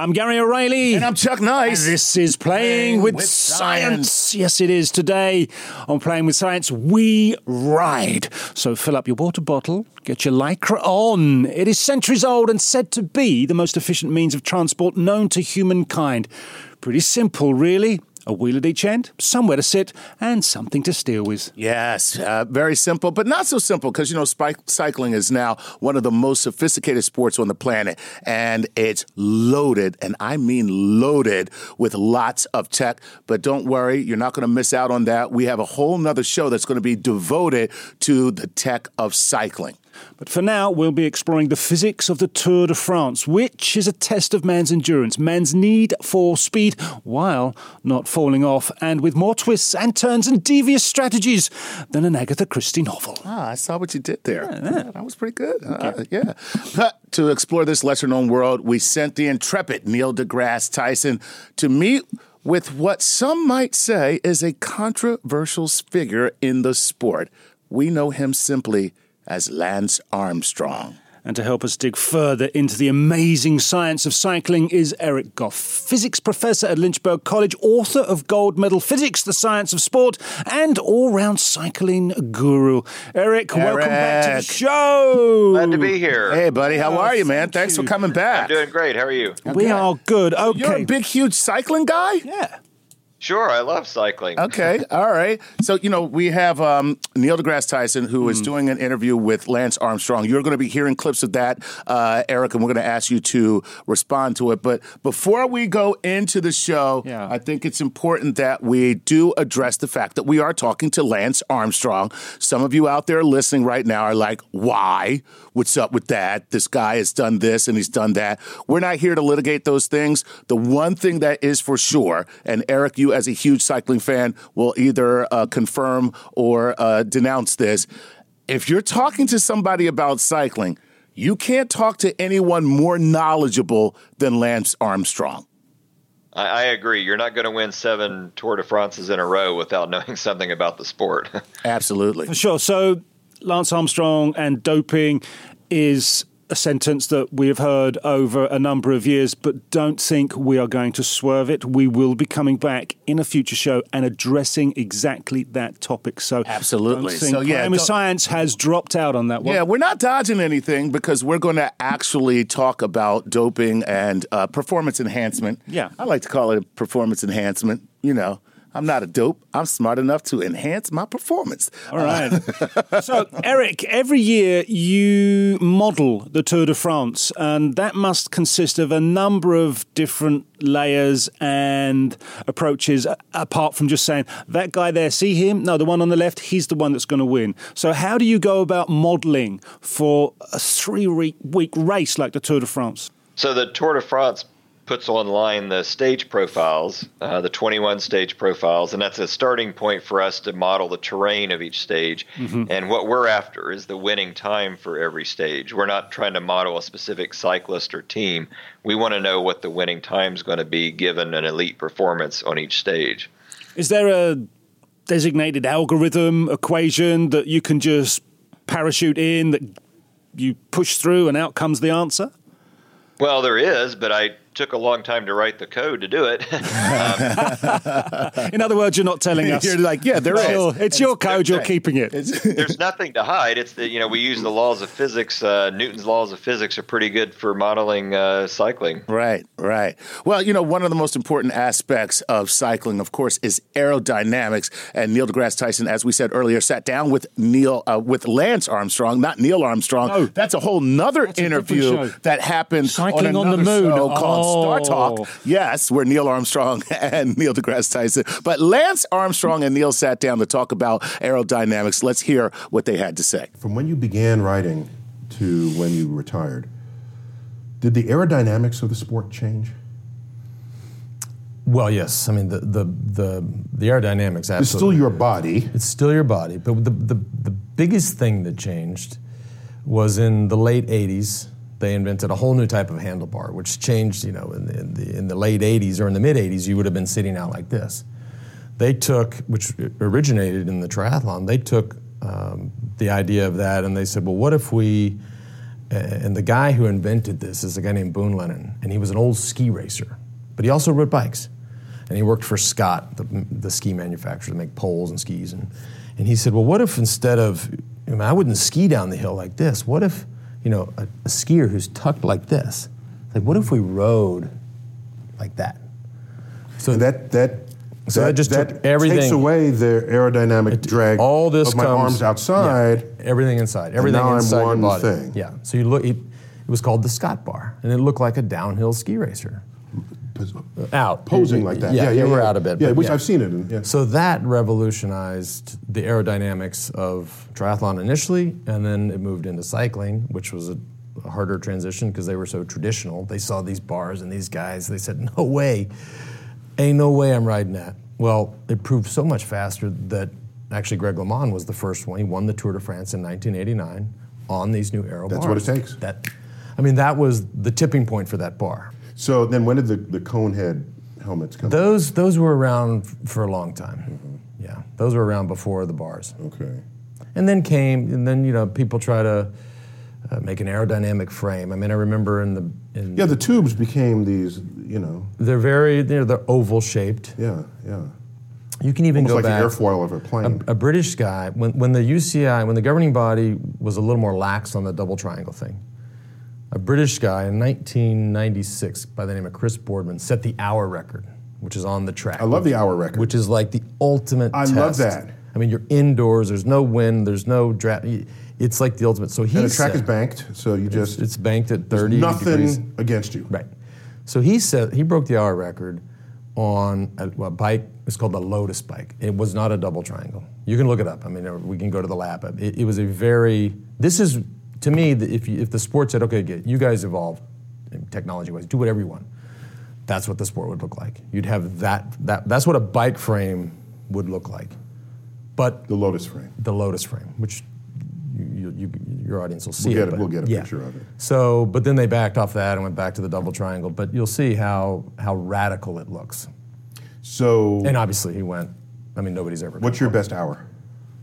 I'm Gary O'Reilly. And I'm Chuck Nice. And this is Playing, Playing with, with science. Science. Yes, it is. Today on Playing with Science, we ride. So fill up your water bottle, get your lycra on. It is centuries old and said to be the most efficient means of transport known to humankind. Pretty simple, really. A wheel at each end, somewhere to sit, and something to steer with. Yes, uh, very simple, but not so simple because, you know, spike, cycling is now one of the most sophisticated sports on the planet. And it's loaded, and I mean loaded, with lots of tech. But don't worry, you're not going to miss out on that. We have a whole nother show that's going to be devoted to the tech of cycling. But for now, we'll be exploring the physics of the Tour de France, which is a test of man's endurance, man's need for speed while not falling off, and with more twists and turns and devious strategies than an Agatha Christie novel. Ah, I saw what you did there. Yeah, that was pretty good. Uh, yeah. But to explore this lesser known world, we sent the intrepid Neil deGrasse Tyson to meet with what some might say is a controversial figure in the sport. We know him simply as Lance Armstrong. And to help us dig further into the amazing science of cycling is Eric Goff, physics professor at Lynchburg College, author of Gold Medal Physics, The Science of Sport, and all round cycling guru. Eric, welcome back to the show. Glad to be here. Hey, buddy, how Oh, are you, man? thank Thanks you. for coming back. I'm doing great. How are you? We are good. Okay. You're a big, huge cycling guy? yeah. Sure, I love cycling. Okay, all right. So, you know, we have um, Neil deGrasse Tyson who is doing an interview with Lance Armstrong. You're going to be hearing clips of that, uh, Eric, and we're going to ask you to respond to it. But before we go into the show, Yeah. I think it's important that we do address the fact that we are talking to Lance Armstrong. Some of you out there listening right now are like, why? What's up with that? This guy has done this and he's done that. We're not here to litigate those things. The one thing that is for sure, and Eric, you as a huge cycling fan will either uh, confirm or uh, denounce this. If you're talking to somebody about cycling, you can't talk to anyone more knowledgeable than Lance Armstrong. I, I agree. You're not going to win seven Tour de France's in a row without knowing something about the sport. Absolutely. For sure. So, Lance Armstrong and doping is a sentence that we have heard over a number of years, but don't think we are going to swerve it. We will be coming back in a future show and addressing exactly that topic. So, Absolutely. don't think So, yeah, don't- science has dropped out on that one. Yeah, we're not dodging anything because we're going to actually talk about doping and uh, performance enhancement. Yeah. I like to call it a performance enhancement. You know, I'm not a dope. I'm smart enough to enhance my performance. All right. so, Eric, every year you model the Tour de France, and that must consist of a number of different layers and approaches, apart from just saying, that guy there, see him? No, the one on the left, he's the one that's going to win. So, how do you go about modeling for a three week week race like the Tour de France? so the Tour de France puts online the stage profiles, uh, the 21 stage profiles, and that's a starting point for us to model the terrain of each stage. And what we're after is the winning time for every stage. We're not trying to model a specific cyclist or team. We want to know what the winning time is going to be given an elite performance on each stage. Is there a designated algorithm equation that you can just parachute in that you push through and out comes the answer? Well, there is, but I took a long time to write the code to do it. In other words, you're not telling us. You're like, yeah, there it's is. your, it's your code, you're keeping it. There's nothing to hide. It's the you know we use the laws of physics. Uh, Newton's laws of physics are pretty good for modeling uh, cycling. Right, right. Well, you know, one of the most important aspects of cycling, of course, is aerodynamics. And Neil deGrasse Tyson, as we said earlier, sat down with Neil, uh, with Lance Armstrong, not Neil Armstrong. No. That's a whole nother That's a different interview that happened Cycling on on the Moon. show called Star Oh. Talk. Yes, where Neil Armstrong and Neil deGrasse Tyson. But Lance Armstrong and Neil sat down to talk about aerodynamics. Let's hear what they had to say. From when you began riding to when you retired, did the aerodynamics of the sport change? Well, yes. I mean, the the the, the aerodynamics. Absolutely. It's still your body. It's still your body, but the, the the biggest thing that changed was in the late '80s. They invented a whole new type of handlebar, which changed. You know, in the in the, in the late '80s or in the mid '80s, you would have been sitting out like this. They took, which originated in the triathlon. They took um, the idea of that, and they said, well, what if we And the guy who invented this is a guy named Boone Lennon, and he was an old ski racer, but he also rode bikes. And he worked for Scott, the, the ski manufacturer, to make poles and skis. And, and he said, well, what if instead of, I, mean, I wouldn't ski down the hill like this. What if, you know, a, a skier who's tucked like this, like, what if we rode like that? So that that So that just that took takes away the aerodynamic drag all this of my comes, arms outside. yeah, everything inside, everything now I'm inside one your body. thing. Yeah. So you look. It, it was called the Scott Bar, and it looked like a downhill ski racer. Out uh, Posing like that. Yeah, yeah, yeah. you were yeah. out a bit. Yeah, which I've seen it. In. So that revolutionized the aerodynamics of triathlon initially, and then it moved into cycling, which was a, a harder transition because they were so traditional. They saw these bars and these guys. They said, "No way, ain't no way I'm riding that." Well, it proved so much faster that actually Greg LeMond was the first one. He won the Tour de France in 1989 on these new aero That's bars. what it takes. That, I mean, that was the tipping point for that bar. So then, when did the, the cone head helmets come? Those those were around for a long time. Yeah, those were around before the bars. okay. And then came, and then you know people try to uh, make an aerodynamic frame. I mean, I remember in the in Yeah, the tubes became these. You know. they're very they're, they're oval shaped. Yeah, yeah. You can even Almost go like back. the airfoil of a plane. a British guy, when, when the UCI, when the governing body was a little more lax on the double triangle thing, a British guy in 1996 by the name of Chris Boardman set the hour record, which is on the track. I love the hour record. Which is like the ultimate I love that. I mean, you're indoors, there's no wind, there's no draft. It's like the ultimate. So he and the track said- is banked, so you just It's banked at there's 30 nothing degrees. against you. Right. So he said he broke the hour record on a, a bike. It's called the Lotus bike. It was not a double triangle. You can look it up. I mean, we can go to the lab. It, it was a very. This is to me. If you, if the sport said, okay, get, you guys evolve technology wise, do whatever you want. That's what the sport would look like. You'd have that. That that's what a bike frame would look like. But The Lotus frame. the Lotus frame, which you, you, you, your audience will see We'll get it- we'll get a yeah. picture of it. So, but then they backed off that and went back to the double triangle. But you'll see how how radical it looks. So, And obviously, he went. I mean, nobody's ever. what's your best hour?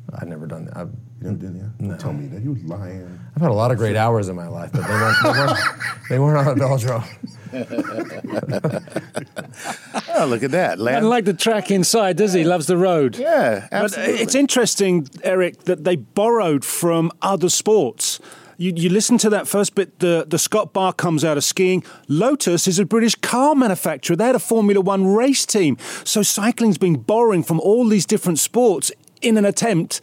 It. I've never done that. I've, You never did, yeah? Don't tell me that. You were lying. I've had a lot of great hours in my life, but they weren't. They weren't, they weren't on a velodrome. Oh, look at that. Lance. Doesn't like the track inside, does he? Loves the road. yeah, But uh, absolutely. it's interesting, Eric, that they borrowed from other sports. You, you listen to that first bit, the, the Scott Bar comes out of skiing. Lotus is a British car manufacturer. They had a Formula One race team. So cycling's been borrowing from all these different sports in an attempt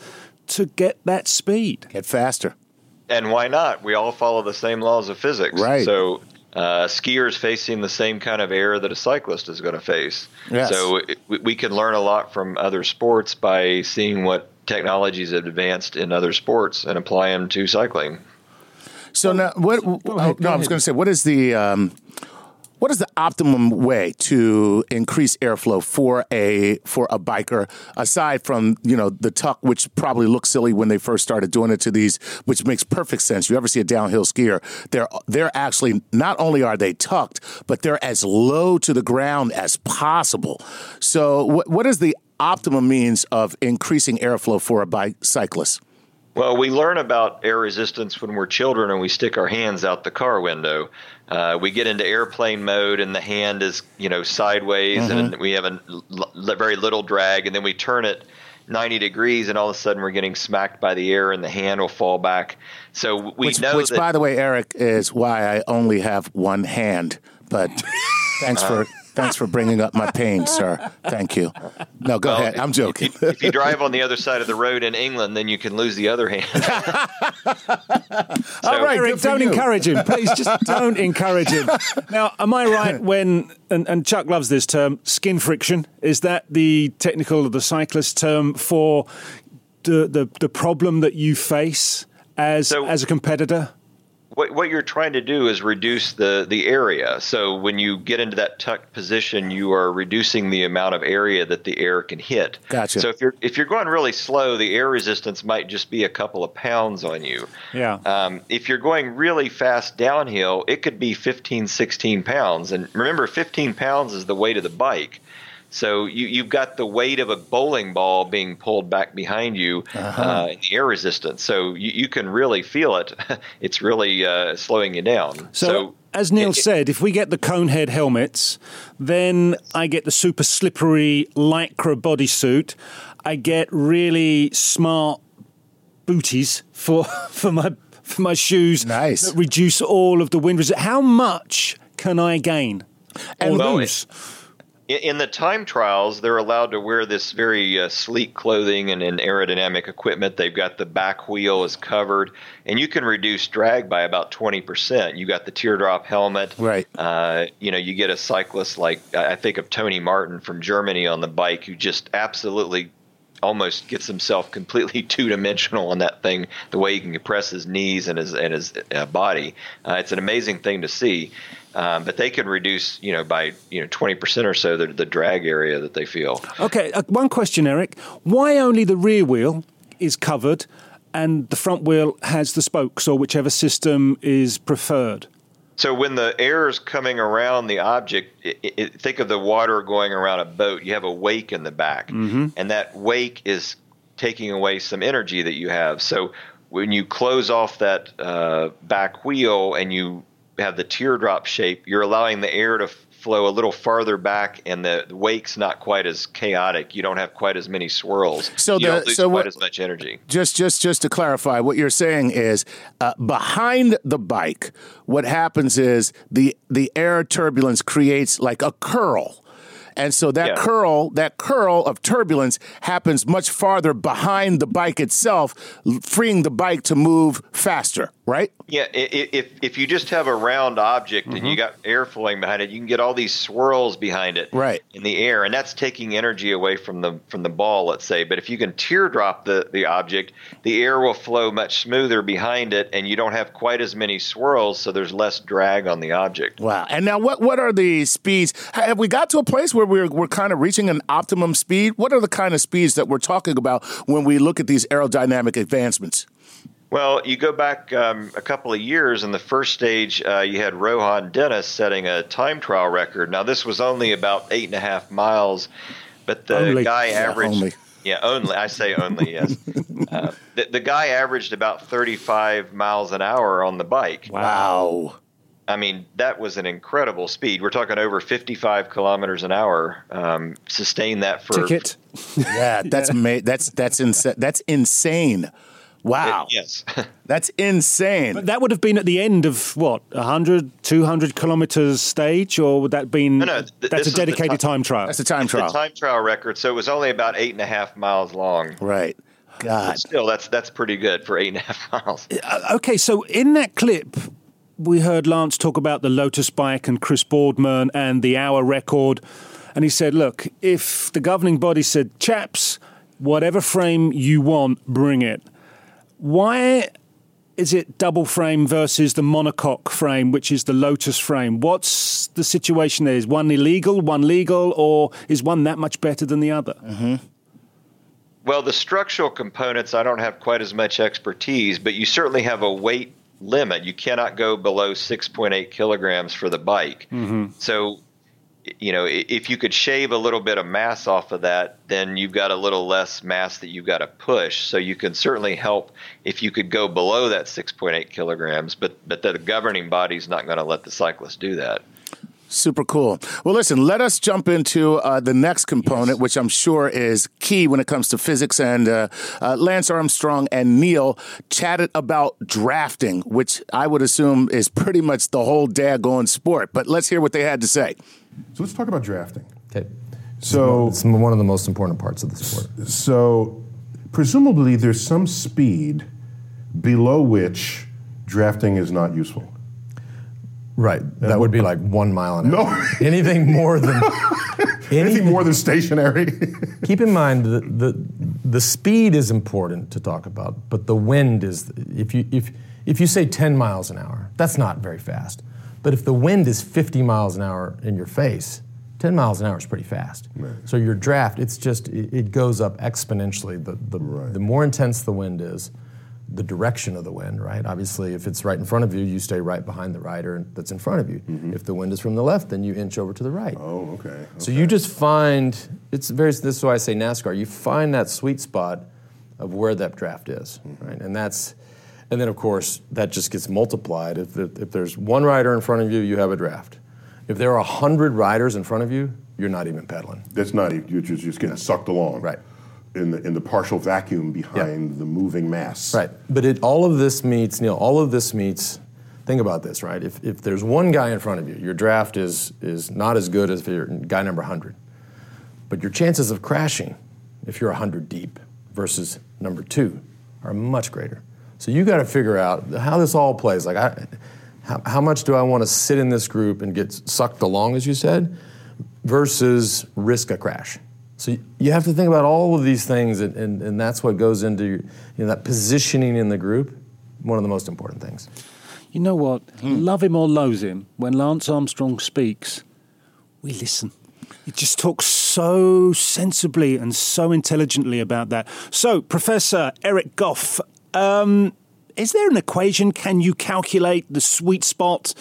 to get that speed. Get faster. And why not? We all follow the same laws of physics. Right. So uh, skiers facing the same kind of air that a cyclist is going to face. Yes. So it, we, we can learn a lot from other sports by seeing what technologies have advanced in other sports and apply them to cycling. So now, what? oh, ahead, no, I was going to say, what is the um, what is the optimum way to increase airflow for a for a biker aside from you know the tuck, which probably looked silly when they first started doing it to these, which makes perfect sense. You ever see a downhill skier? They're they're actually not only are they tucked, but they're as low to the ground as possible. So, what, what is the optimum means of increasing airflow for a bike cyclist? Well, we learn about air resistance when we're children and we stick our hands out the car window. Uh, we get into airplane mode and the hand is, you know, sideways and we have a l- very little drag, and then we turn it 90 degrees and all of a sudden we're getting smacked by the air and the hand will fall back. So we which, know which that. by the way, Eric, is why I only have one hand. But thanks for thanks for bringing up my pain, sir. Thank you. No, go well, ahead. I'm joking. If you, if you drive on the other side of the road in England, then you can lose the other hand. All right, Eric, don't you. encourage him. Please just don't encourage him. Now, am I right when, and, and Chuck loves this term, skin friction? Is that the technical or the cyclist term for the, the, the problem that you face as, So- as a competitor? What, what you're trying to do is reduce the, the area. So when you get into that tucked position, you are reducing the amount of area that the air can hit. Gotcha. So if you're if you're going really slow, the air resistance might just be a couple of pounds on you. Yeah. Um, if you're going really fast downhill, it could be 15, 16 pounds. And remember, 15 pounds is the weight of the bike. So you, you've got the weight of a bowling ball being pulled back behind you Uh-huh. uh, in the air resistance. So you, you can really feel it. it's really uh, slowing you down. So, as Neil it- it- said, if we get the conehead helmets, then I get the super slippery lycra bodysuit. I get really smart booties for for my for my shoes Nice. that reduce all of the wind resistance. How much can I gain And well, lose? In- In the time trials, they're allowed to wear this very uh, sleek clothing and, and aerodynamic equipment. They've got the back wheel is covered, and you can reduce drag by about twenty percent. You got the teardrop helmet, Right. Uh, you know, you get a cyclist like I think of Tony Martin from Germany on the bike, who just absolutely almost gets himself completely two dimensional on that thing. The way he can compress his knees and his and his uh, body, uh, it's an amazing thing to see. Um, but they can reduce, you know, by you know twenty percent or so the, the drag area that they feel. Okay, uh, one question, Eric. Why only the rear wheel is covered and the front wheel has the spokes or whichever system is preferred? So when the air is coming around the object, i i think of the water going around a boat. You have a wake in the back, and that wake is taking away some energy that you have. So when you close off that uh, back wheel and you have the teardrop shape, you're allowing the air to flow a little farther back, and the, the wake's not quite as chaotic. You don't have quite as many swirls. So you the- don't lose so quite what- as much energy. just just just to clarify what you're saying is uh, behind the bike what happens is the the air turbulence creates like a curl and so that Yeah. curl that curl of turbulence happens much farther behind the bike itself freeing the bike to move faster right Yeah, if if you just have a round object and you mm-hmm. got air flowing behind it, you can get all these swirls behind it, Right. in the air, and that's taking energy away from the from the ball, let's say. But if you can teardrop the the object, the air will flow much smoother behind it, and you don't have quite as many swirls, so there's less drag on the object. Wow. And now, what, what are the speeds? Have we got to a place where we're, we're kind of reaching an optimum speed? What are the kind of speeds that we're talking about when we look at these aerodynamic advancements? Well, you go back um, a couple of years, in the first stage, uh, you had Rohan Dennis setting a time trial record. Now, this was only about eight and a half miles, but the Only. guy Yeah, averaged. only. Yeah, only. I say only, yes. uh, the, the guy averaged about 35 miles an hour on the bike. Wow. I mean, that was an incredible speed. We're talking over 55 kilometers an hour. Um, sustain that for. Ticket. Yeah, that's ma- that's that's insane. That's insane. Wow. Yes. That's insane. But that would have been at the end of what, 100, 200 kilometres stage, or would that been No, no, th- that's a dedicated ti- time trial? That's a time the trial. time trial record, so it was only about eight and a half miles long. Right. God. Still, that's that's pretty good for eight and a half miles. Uh, okay, so in that clip, we heard Lance talk about the Lotus bike and Chris Boardman and the hour record. And he said, look, if the governing body said, chaps, whatever frame you want, bring it. Why is it double frame versus the monocoque frame, which is the Lotus frame? What's the situation there? Is one illegal, one legal, or is one that much better than the other? Mm-hmm. Well, the structural components, I don't have quite as much expertise, but you certainly have a weight limit. You cannot go below 6.8 kilograms for the bike. Mm-hmm. So, you know, if you could shave a little bit of mass off of that, then you've got a little less mass that you've got to push. So you can certainly help if you could go below that 6.8 kilograms, but but the governing body's not going to let the cyclist do that. Super cool. Well, listen, let us jump into uh, the next component, which I'm sure is key when it comes to physics. And uh, uh, Lance Armstrong and Neil chatted about drafting, which I would assume is pretty much the whole daggone sport. But let's hear what they had to say. So let's talk about drafting. Okay. So, It's one of the most important parts of the sport. so presumably there's some speed below which drafting is not useful. Right. That would be like one mile an hour. No. Anything more than Anything more than stationary. Keep in mind the, the the speed is important to talk about, but the wind is if you if if you say 10 miles an hour, that's not very fast. But if the wind is 50 miles an hour in your face, 10 miles an hour is pretty fast. So your draft, it's just it, goes up exponentially. The the, the more intense the wind is, the direction of the wind, right? Obviously, if it's right in front of you, you stay right behind the rider that's in front of you. Mm-hmm. If the wind is from the left, then you inch over to the right. Oh, okay. So you just find it's very. This is why I say NASCAR. You find that sweet spot of where that draft is, mm-hmm. right? And that's, and then of course that just gets multiplied. If the, if there's one rider in front of you, you have a draft. If there are a hundred riders in front of you, you're not even pedaling. That's not even, you're just, just getting sucked along. Right. In the, in the partial vacuum behind the moving mass. Right. But it, all of this meets, Neil, all of this meets, think about this, right? If, if there's one guy in front of you, your draft is, is not as good as if you're guy number 100. But your chances of crashing, if you're 100 deep versus number two, are much greater. So you got to figure out how this all plays. Like, I, how, how much do I want to sit in this group and get sucked along, as you said, versus risk a crash? So you- you have to think about all of these things, and, and, and that's what goes into you know, that positioning in the group. One of the most important things. You know what? Hmm. Love him or loathe him, when Lance Armstrong speaks, we listen. He just talks so sensibly and so intelligently about that. So, Professor Eric Goff, um, is there an equation? Can you calculate the sweet spot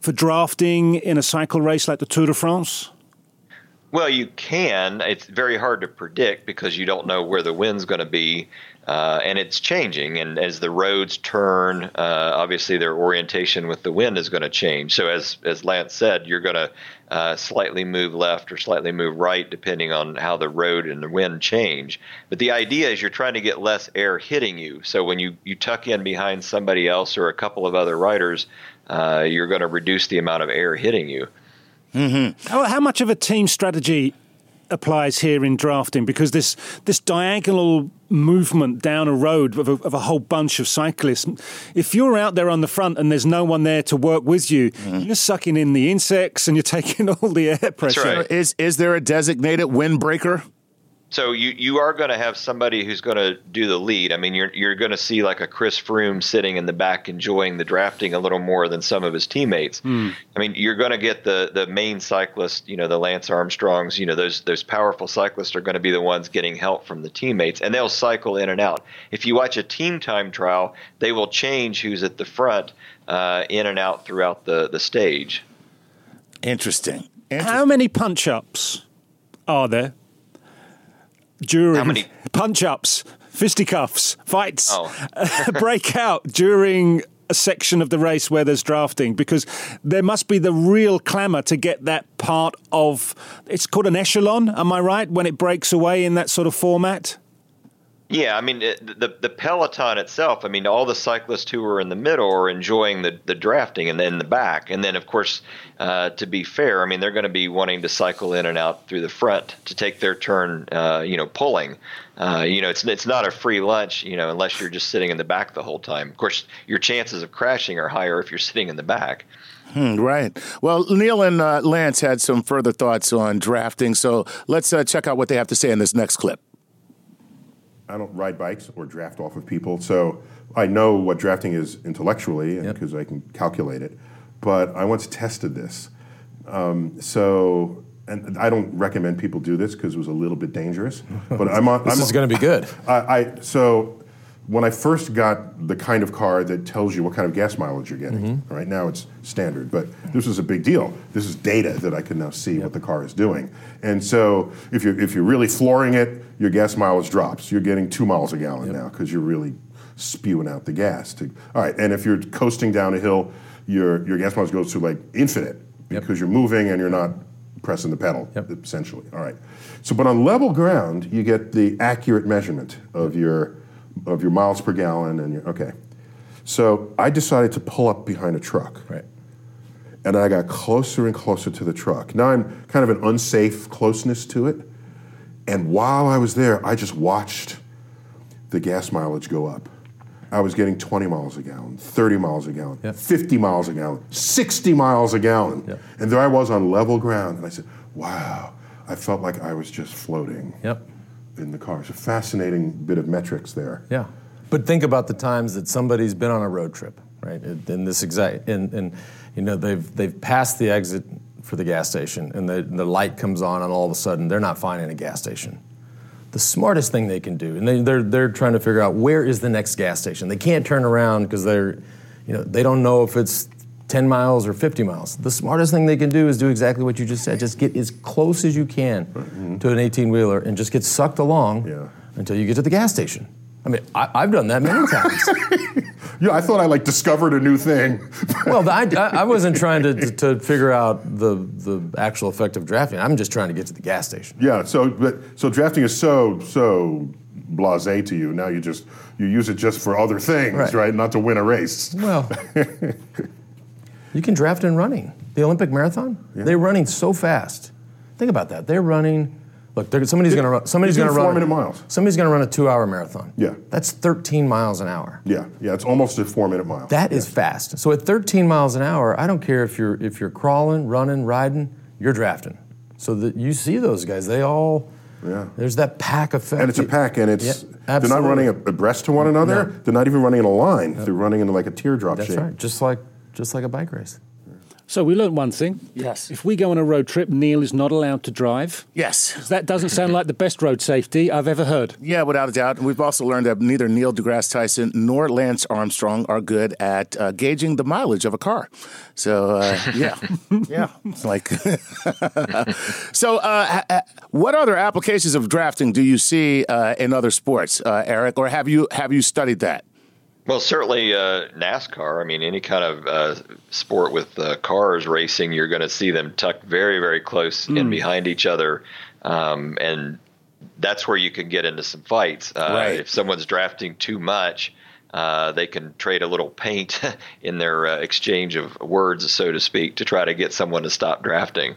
for drafting in a cycle race like the Tour de France? Well, you can. It's very hard to predict because you don't know where the wind's going to be, uh, and it's changing. And as the roads turn, uh, obviously their orientation with the wind is going to change. So, as as Lance said, you're going to uh, slightly move left or slightly move right depending on how the road and the wind change. But the idea is you're trying to get less air hitting you. So when you you tuck in behind somebody else or a couple of other riders, uh, you're going to reduce the amount of air hitting you. How, how much of a team strategy applies here in drafting? Because this this diagonal movement down a road of a, of a whole bunch of cyclists, if you're out there on the front and there's no one there to work with you, mm-hmm. you're sucking in the insects and you're taking all the air pressure. right. Is is there a designated windbreaker? So you, you are going to have somebody who's going to do the lead. I mean, you're you're going to see like a Chris Froome sitting in the back enjoying the drafting a little more than some of his teammates. I mean, you're going to get the the main cyclist, you know, the Lance Armstrongs, you know, those those powerful cyclists are going to be the ones getting help from the teammates, and they'll cycle in and out. If you watch a team time trial, they will change who's at the front, uh, in and out throughout the the stage. Interesting. How many punch ups are there during How many- punch ups, fisticuffs, fights Oh. break out during a section of the race where there's drafting? Because there must be the real clamour to get that part of it's called an echelon, am I right? When it breaks away in that sort of format? Yeah, I mean it, the the peloton itself. I mean, all the cyclists who are in the middle are enjoying the, the drafting, and then the back, and then of course, uh, to be fair, I mean they're going to be wanting to cycle in and out through the front to take their turn. Uh, you know, pulling. Uh, you know, it's it's not a free lunch. You know, unless you're just sitting in the back the whole time. Of course, your chances of crashing are higher if you're sitting in the back. Hmm, right. Well, Neil and uh, Lance had some further thoughts on drafting, so let's uh, check out what they have to say in this next clip. I don't ride bikes or draft off of people, so I know what drafting is intellectually Yep. because I can calculate it. But I once tested this, um, so and I don't recommend people do this because it was a little bit dangerous. But I'm on. This I'm is going to be good. I, I so when I first got the kind of car that tells you what kind of gas mileage you're getting. Right now it's standard, but this is a big deal. This is data that I can now see what the car is doing. And so if you're if you're really flooring it, your gas mileage drops. You're getting two miles a gallon now because you're really spewing out the gas. To, all right, and if you're coasting down a hill, your your gas mileage goes to like infinite because you're moving and you're not pressing the pedal Yep. essentially. All right. So, but on level ground, you get the accurate measurement of your of your miles per gallon and your okay. So I decided to pull up behind a truck, Right. and I got closer and closer to the truck. Now I'm kind of an unsafe closeness to it, and while I was there, I just watched the gas mileage go up. I was getting 20 miles a gallon, 30 miles a gallon, Yep. 50 miles a gallon, 60 miles a gallon. Yep. And there I was on level ground, and I said, wow, I felt like I was just floating Yep. in the car. It's a fascinating bit of metrics there. Yeah. But think about the times that somebody's been on a road trip, right? In this exact, and, and you know they've they've passed the exit for the gas station, and the the light comes on, and all of a sudden they're not finding a gas station. the smartest thing they can do, and they, they're they're trying to figure out where is the next gas station. They can't turn around because they're, you know, they don't know if it's 10 miles or 50 miles. The smartest thing they can do is do exactly what you just said. Just get as close as you can mm-hmm. to an 18 wheeler and just get sucked along yeah. until you get to the gas station. I mean, I, have done that many times. yeah, I thought I like discovered a new thing. well, I, I, wasn't trying to, to figure out the, the actual effect of drafting. I'm just trying to get to the gas station. Yeah, so but, so drafting is so so blasé to you. Now you just you use it just for other things, right? right? Not to win a race. Well, you can draft in running. The Olympic marathon, yeah. they're running so fast. Think about that. They're running Look, somebody's going to run. Somebody's going to run four minute miles. Somebody's going to run a two-hour marathon. Yeah, that's 13 miles an hour. Yeah, yeah, it's almost a four-minute mile. That is fast. So at 13 miles an hour, I don't care if you're if you're crawling, running, riding, you're drafting. So that you see those guys, they all. Yeah. There's that pack effect. And it's a pack, and it's yeah, they're not running abreast to one another. No. They're not even running in a line. They're running in like a teardrop That's shape. That's right, just like just like a bike race. So we learned one thing. Yes. If we go on a road trip, Neil is not allowed to drive. Yes. That doesn't sound like the best road safety I've ever heard. Yeah, without a doubt. And we've also learned that neither Neil deGrasse Tyson nor Lance Armstrong are good at uh, gauging the mileage of a car. So, uh, yeah. yeah. It's like. so, uh, what other applications of drafting do you see uh, in other sports, uh, Eric, or have you have you studied that? Well, certainly uh, NASCAR. I mean, any kind of uh, sport with uh, cars racing, you're going to see them tucked very, very close mm. in behind each other, um, and that's where you can get into some fights. Uh, right. If someone's drafting too much, uh, they can trade a little paint in their uh, exchange of words, so to speak, to try to get someone to stop drafting.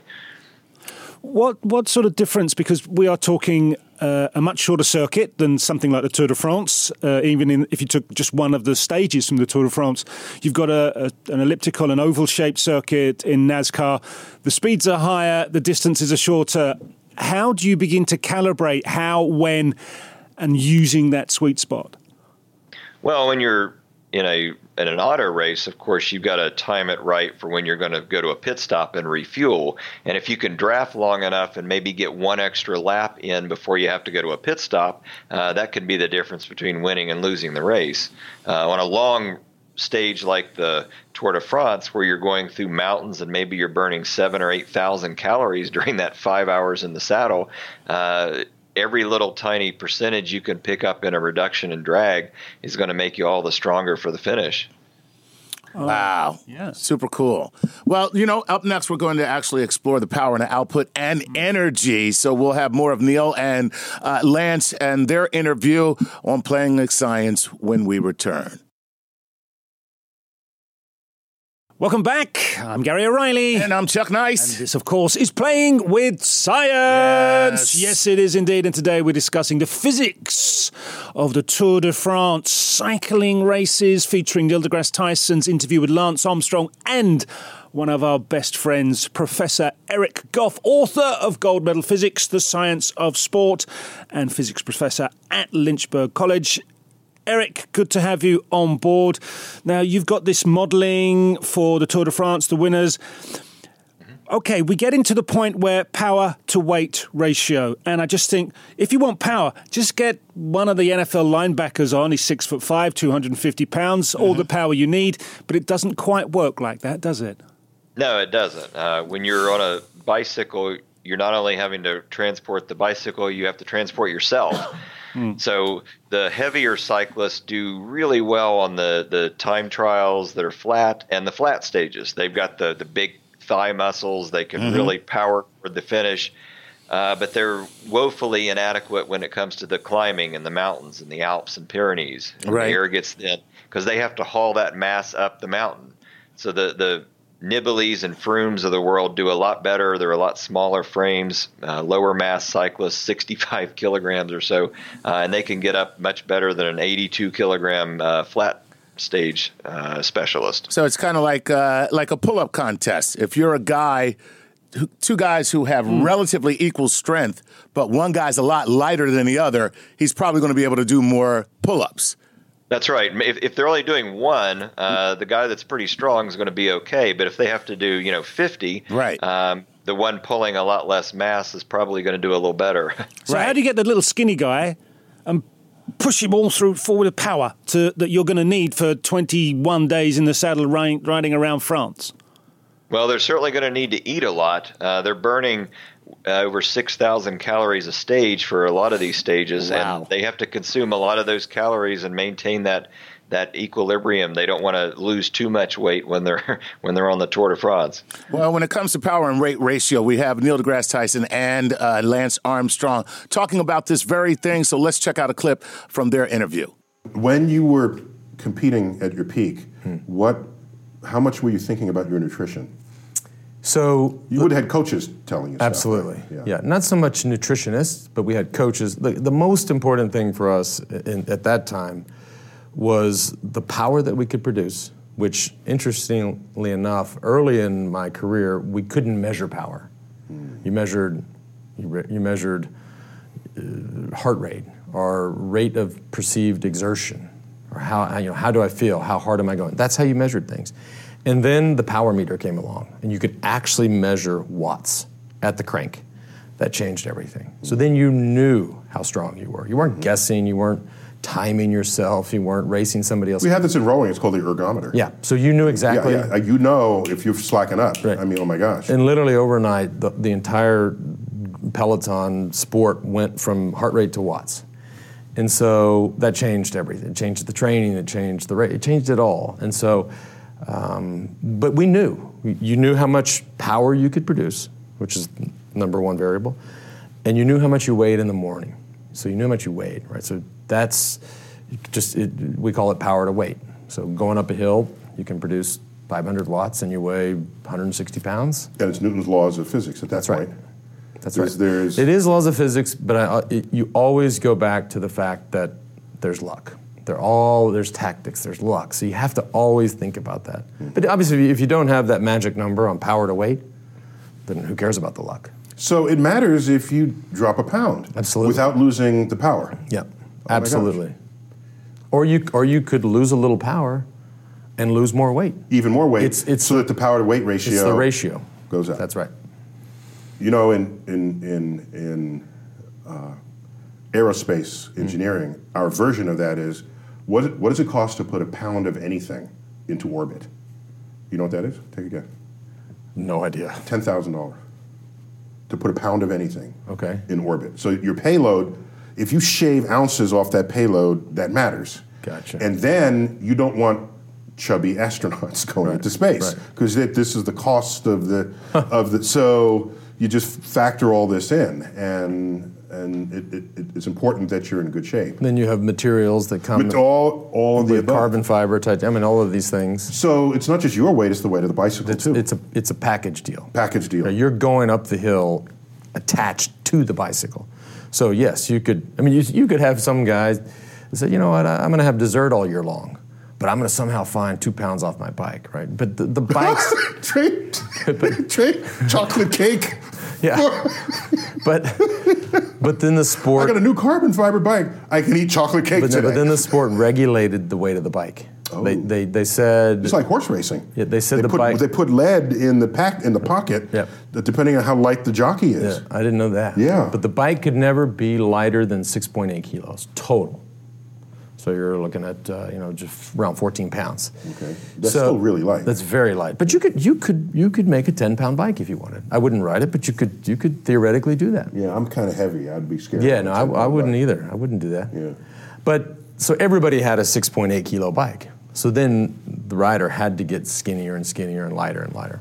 What what sort of difference? Because we are talking uh, a much shorter circuit than something like the Tour de France. Uh, even in, if you took just one of the stages from the Tour de France, you've got a, a, an elliptical, an oval-shaped circuit in NASCAR. The speeds are higher, the distances are shorter. How do you begin to calibrate how, when, and using that sweet spot? Well, when you're in a in an auto race, of course, you've got to time it right for when you're going to go to a pit stop and refuel. And if you can draft long enough and maybe get one extra lap in before you have to go to a pit stop, uh, that can be the difference between winning and losing the race. Uh, on a long stage like the Tour de France, where you're going through mountains and maybe you're burning seven or eight thousand calories during that five hours in the saddle. Uh, every little tiny percentage you can pick up in a reduction in drag is going to make you all the stronger for the finish. Oh, wow. Yeah. Super cool. Well, you know, up next, we're going to actually explore the power and output and energy. So we'll have more of Neil and uh, Lance and their interview on Playing Like Science when we return. Welcome back. I'm Gary O'Reilly. And I'm Chuck Nice. And this, of course, is Playing with Science. Yes. yes, it is indeed. And today we're discussing the physics of the Tour de France cycling races featuring Neil deGrasse Tyson's interview with Lance Armstrong and one of our best friends, Professor Eric Goff, author of Gold Medal Physics, The Science of Sport, and physics professor at Lynchburg College. Eric, good to have you on board. Now, you've got this modelling for the Tour de France, the winners. Okay, we get into the point where power to weight ratio. And I just think if you want power, just get one of the NFL linebackers on. He's six foot five, 250 pounds, all the power you need. But it doesn't quite work like that, does it? No, it doesn't. Uh, when you're on a bicycle, you're not only having to transport the bicycle, you have to transport yourself. Mm. So the heavier cyclists do really well on the, the time trials that are flat and the flat stages. They've got the, the big thigh muscles. They can mm-hmm. really power for the finish. Uh, but they're woefully inadequate when it comes to the climbing in the mountains and the Alps and Pyrenees. And right. The air gets thin because they have to haul that mass up the mountain. So the, the Nibali's and Froomes of the world do a lot better. They're a lot smaller frames, uh, lower mass cyclists, 65 kilograms or so, uh, and they can get up much better than an 82 kilogram uh, flat stage uh, specialist. So it's kind of like uh, like a pull up contest. If you're a guy, two guys who have mm. relatively equal strength, but one guy's a lot lighter than the other, he's probably going to be able to do more pull ups. That's right. If, if they're only doing one, uh, the guy that's pretty strong is going to be okay. But if they have to do, you know, fifty, right? Um, the one pulling a lot less mass is probably going to do a little better. So how do you get the little skinny guy and push him all through forward of power to, that you're going to need for 21 days in the saddle riding, riding around France? Well, they're certainly going to need to eat a lot. Uh, they're burning over 6,000 calories a stage for a lot of these stages, Wow. and they have to consume a lot of those calories and maintain that that equilibrium. They don't want to lose too much weight when they're when they're on the Tour de France. Well, when it comes to power and rate ratio, we have Neil deGrasse Tyson and uh, Lance Armstrong talking about this very thing. So let's check out a clip from their interview. When you were competing at your peak, what, how much were you thinking about your nutrition? So You would have had coaches telling you. stuff, right? Absolutely. Yeah. Not so much nutritionists, but we had coaches. The, the most important thing for us in, at that time was the power that we could produce, which, interestingly enough, early in my career, we couldn't measure power. You measured, you, re- you measured uh, heart rate or rate of perceived exertion or how, you know, how do I feel? How hard am I going? That's how you measured things. And then the power meter came along, and you could actually measure watts at the crank. That changed everything. So then you knew how strong you were. You weren't mm-hmm. guessing, you weren't timing yourself, you weren't racing somebody else. We have this in rowing. It's called the ergometer. yeah, so you knew exactly. yeah. Like, You know if you're slacking up. Right. I mean, oh my gosh. And literally overnight, the, the entire peloton sport went from heart rate to watts. And so that changed everything. It changed the training, it changed the rate, it changed it all. And so, um, but we knew. You knew how much power you could produce, which is number one variable, and you knew how much you weighed in the morning. So you knew how much you weighed, right? So that's just, it, we call it power to weight. So going up a hill, you can produce 500 watts and you weigh 160 pounds. and it's Newton's laws of physics at that That's right. That's There's- right. there's- it is laws of physics, but I, it, you always go back to the fact that there's luck. They're all there's tactics, there's luck. So you have to always think about that. But obviously, if you- don't have that magic number on power to weight, then who cares about the luck? So it matters if you drop a pound. Absolutely. Without losing the power. Yep, Oh absolutely. Or you or you could lose a little power and lose more weight. Even more weight. It's- it's- so that the power to weight ratio. It's the ratio goes up. That's right. You know, in in in in uh, aerospace engineering, our version of that is what what does it cost to put a pound of anything into orbit? You know what that is? Take a guess. No idea. Ten thousand dollars to put a pound of anything Okay. in orbit. So your payload, if you shave ounces off that payload, that matters. Gotcha. And then you don't want chubby astronauts going Right, into space right. because this is the cost of the of the. So you just factor all this in, and and it, it, it- it's important that you're in good shape. Then you have materials that come With all all of the above. carbon fiber, type, I mean, all of these things. So it's not just your weight; it's the weight of the bicycle It's, too. it's a it's a package deal. package deal. You're going up the hill attached to the bicycle. So yes, you could. I mean, you, you could have some guys that say, you know what, I, I'm going to have dessert all year long, but I'm going to somehow find two pounds off my bike, right? But the, the bikes, trade chocolate cake. Yeah. But but then the sport. I got a new carbon fiber bike. I can eat chocolate cake but, today. but then the sport regulated the weight of the bike. Oh. They, they they said It's like horse racing. Yeah, they said they the put, bike- They put lead in the pack in the pocket, that depending on how light the jockey is. Yeah, I didn't know that. Yeah. But the bike could never be lighter than 6.8 kilos total. So you're looking at uh, you know just around 14 pounds. Okay. That's still really light. That's very light. But you could you could you could make a 10 pound bike if you wanted. I wouldn't ride it, but you could you could theoretically do that. Yeah, I'm kind of heavy. I'd be scared. Yeah, no, a I, 10 I wouldn't bike. either. I wouldn't do that. Yeah. But so everybody had a 6.8 kilo bike. So then the rider had to get skinnier and skinnier and lighter and lighter.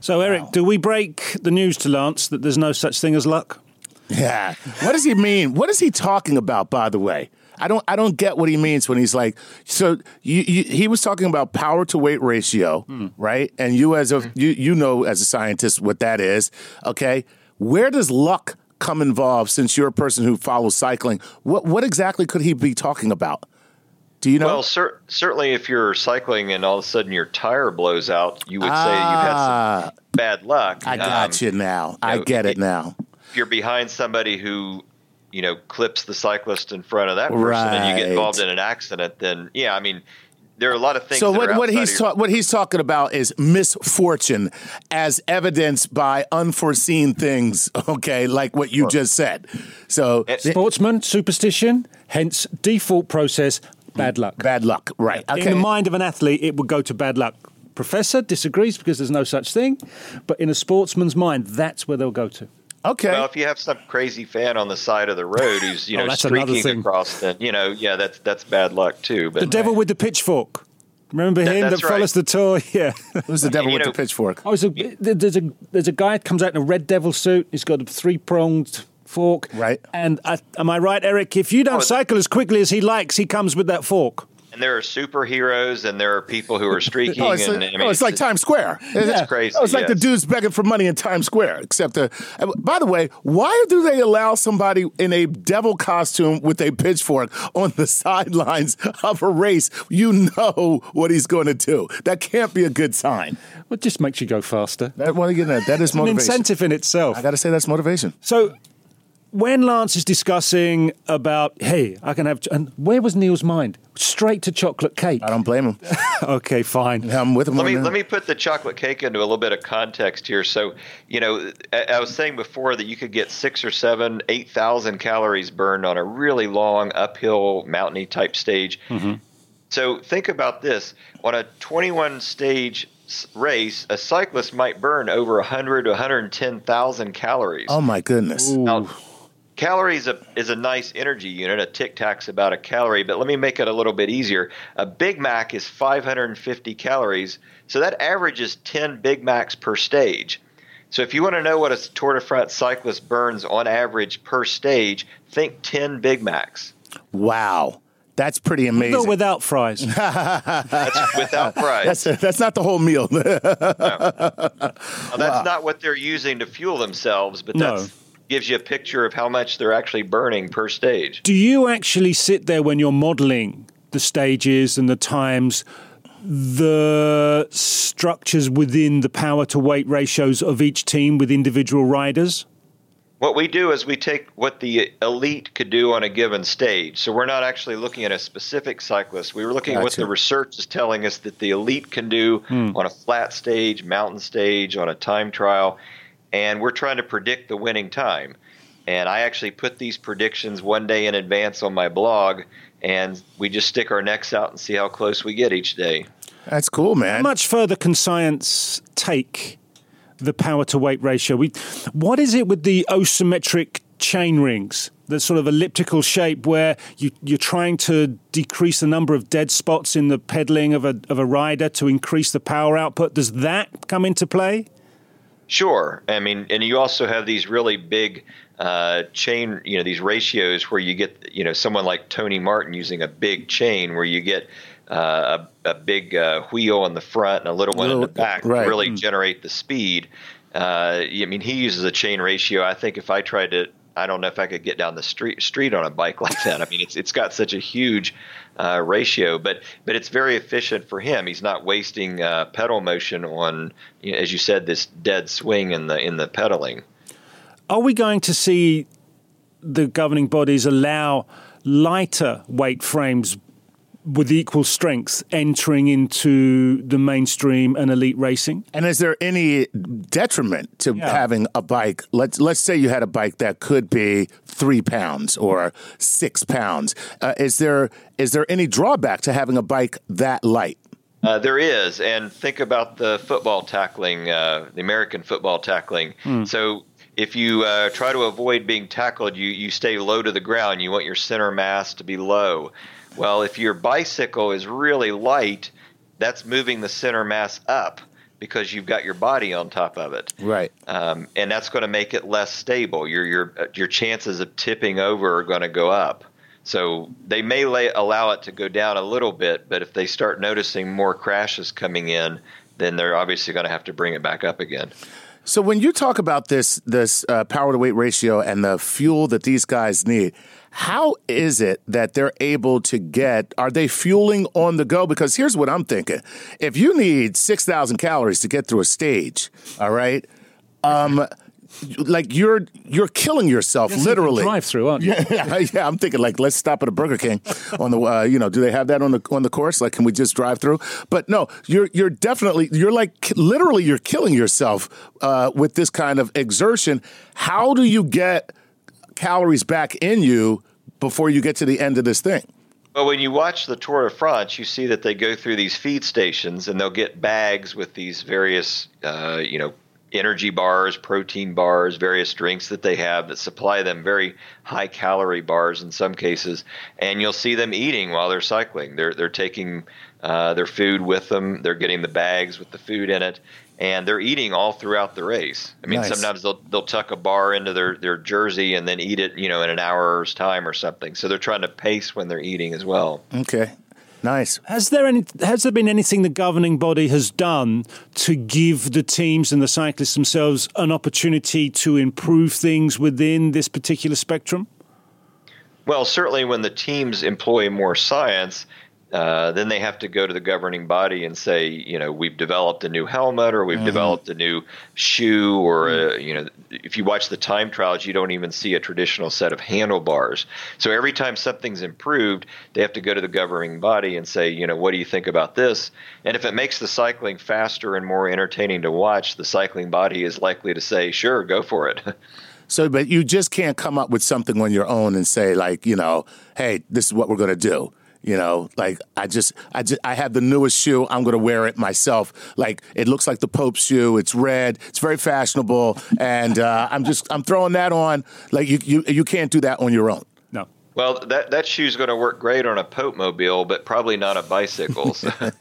So, Eric, do we break the news to Lance that there's no such thing as luck? Yeah. What does he mean? What is he talking about, by the way? I don't I don't get what he means when he's like so you, you, he was talking about power to weight ratio, right? And you as a you you know as a scientist what that is, okay? Where does luck come involved since you're a person who follows cycling? What what exactly could he be talking about? Do you know? Well, cer- certainly if you're cycling and all of a sudden your tire blows out, you would say you've had Ah. some bad luck. I got Um, you now. I know, get it it- now. If you're behind somebody who, you know, clips the cyclist in front of that person and you get involved in an accident, then yeah, I mean, there are a lot of things. So what, what he's ta- what he's talking about is misfortune as evidenced by unforeseen things. Okay, like what you just said. So eh, And- Sportsman, superstition, hence default process, bad luck. bad luck, right? In the mind of an athlete, it would go to bad luck. Professor disagrees because there's no such thing, but in a sportsman's mind, that's where they'll go to. Okay. Well, if you have some crazy fan on the side of the road who's you Oh, know that's another streaking thing. across, then you know, yeah, that's that's bad luck too. But The devil with the pitchfork. Remember him that that's right. follows the tour? Yeah. Who's the devil you with know- the pitchfork? Oh, there's a, there's a there's a guy that comes out in a red devil suit. He's got a three pronged fork. Right. And I, am I right, Eric? If you don't Oh, cycle as quickly as he likes, he comes with that fork. And there are superheroes, and there are people who are streaking. Oh, it's, and, like, I mean, oh, it's like Times Square. It's crazy, Oh, it's like the dudes begging for money in Times Square. Except, uh, uh, by the way, why do they allow somebody in a devil costume with a pitchfork on the sidelines of a race? You know what he's going to do. That can't be a good sign. Well, it just makes you go faster. That, well, you know, that is An motivation. incentive in itself. I got to say, that's motivation. So when Lance is discussing about, hey, I can have, and where was Neil's mind? Straight to chocolate cake. I don't blame him. okay, fine. I'm with him. Let on me that. let me put the chocolate cake into a little bit of context here. So, you know, I, I was saying before that you could get six or seven, eight thousand calories burned on a really long uphill, mountainy type stage. Mm-hmm. So think about this: on a 21 stage race, a cyclist might burn over 100 to 110,000 calories. Oh my goodness. Now, calories a, is a nice energy unit. A Tic Tac's about a calorie, but let me make it a little bit easier. A Big Mac is 550 calories, so that averages 10 Big Macs per stage. So if you want to know what a Tour de France cyclist burns on average per stage, think 10 Big Macs. Wow. That's pretty amazing. Go without fries. That's without fries. that's, that's not the whole meal. Now, that's not what they're using to fuel themselves, but No. Gives you a picture of how much they're actually burning per stage. Do you actually sit there when you're modeling the stages and the times, the structures within the power to weight ratios of each team with individual riders? What we do is we take what the elite could do on a given stage. So we're not actually looking at a specific cyclist. We were looking at what the research is telling us that the elite can do hmm. on a flat stage, mountain stage, on a time trial, and we're trying to predict the winning time. And I actually put these predictions one day in advance on my blog, and we just stick our necks out and see how close we get each day. that's cool, man. How much further can science take the power to weight ratio? We, what is it with the asymmetric chain rings? The sort of elliptical shape where you, you're trying to decrease the number of dead spots in the pedaling of a, of a rider to increase the power output. Does that come into play? Sure. I mean, and you also have these really big uh, chain, you know, these ratios where you get, you know, someone like Tony Martin using a big chain where you get uh, a, a big uh, wheel in the front and a little one in the back right. to really generate the speed. Uh, I mean, he uses a chain ratio. I think if I tried to, I don't know if I could get down the street street on a bike like that. I mean, it's it's got such a huge uh, ratio, but but it's very efficient for him. He's not wasting uh, pedal motion on, you know, as you said, this dead swing in the in the pedaling. Are we going to see the governing bodies allow lighter weight frames with equal strength entering into the mainstream and elite racing? And is there any detriment to Yeah. having a bike? Let's let's say you had a bike that could be three pounds or six pounds. Uh, is there is there any drawback to having a bike that light? Uh, there is, and think about the football tackling, uh, the American football tackling. So if you uh, try to avoid being tackled, you you stay low to the ground. You want your center mass to be low. Well, if your bicycle is really light, that's moving the center mass up because you've got your body on top of it. Right. um, and that's going to make it less stable. Your your your chances of tipping over are going to go up. So they may lay, allow it to go down a little bit, but if they start noticing more crashes coming in, then they're obviously going to have to bring it back up again. So when you talk about this this uh, power to weight ratio and the fuel that these guys need, how is it that they're able to get? Are they fueling on the go? Because here's what I'm thinking: if you need six thousand calories to get through a stage, all right, um, like you're you're killing yourself literally. Drive through, aren't you? Yeah, yeah. I'm thinking like let's stop at a Burger King on the uh, you know do they have that on the on the course? Like can we just drive through? But no, you're you're definitely you're like literally you're killing yourself uh, with this kind of exertion. How do you get calories back in you before you get to the end of this thing? Well, when you watch the Tour de France, you see that they go through these feed stations and they'll get bags with these various, uh, you know, energy bars, protein bars, various drinks that they have that supply them very high calorie bars in some cases, and you'll see them eating while they're cycling. They're they're taking uh, their food with them. They're getting the bags with the food in it, and they're eating all throughout the race. I mean, Nice. sometimes they'll they'll tuck a bar into their their jersey and then eat it, you know, in an hour's time or something. So they're trying to pace when they're eating as well. Okay, nice. Has there any? Has there been anything the governing body has done to give the teams and the cyclists themselves an opportunity to improve things within this particular spectrum? Well, certainly when the teams employ more science, uh, then they have to go to the governing body and say, you know, we've developed a new helmet or we've mm-hmm. developed a new shoe, or a, you know, if you watch the time trials, you don't even see a traditional set of handlebars. So every time something's improved, they have to go to the governing body and say, you know, what do you think about this? And if it makes the cycling faster and more entertaining to watch, the cycling body is likely to say, sure, go for it. So, but you just can't come up with something on your own and say like, you know, hey, this is what we're going to do. You know, like I just, I just, I have the newest shoe. I'm going to wear it myself. Like it looks like the Pope's shoe. It's red. It's very fashionable, and uh, I'm just, I'm throwing that on. Like you, you, you can't do that on your own. Well, that that shoe's going to work great on a Pope mobile, but probably not a bicycle. So-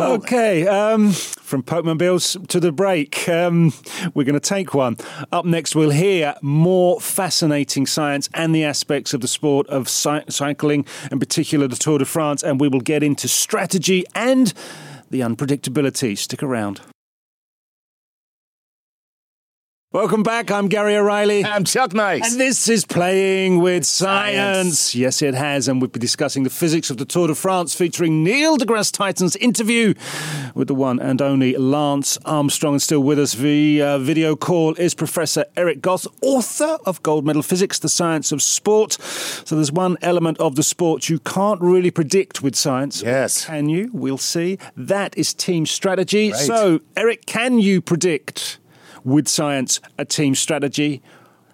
Okay, um, from Popemobiles to the break, um, we're going to take one. Up next, we'll hear more fascinating science and the aspects of the sport of cy- cycling, in particular the Tour de France, and we will get into strategy and the unpredictability. Stick around. Welcome back. I'm Gary O'Reilly. I'm Chuck Nice. And this is Playing with Science. Yes, it has. And we'll be discussing the physics of the Tour de France featuring Neil deGrasse Tyson's interview with the one and only Lance Armstrong. And still with us via video call is Professor Eric Goff, author of Gold Medal Physics, The Science of Sport. So there's one element of the sport you can't really predict with science. Yes. Can you? We'll see. That is team strategy. So, Eric, can you predict with science a team strategy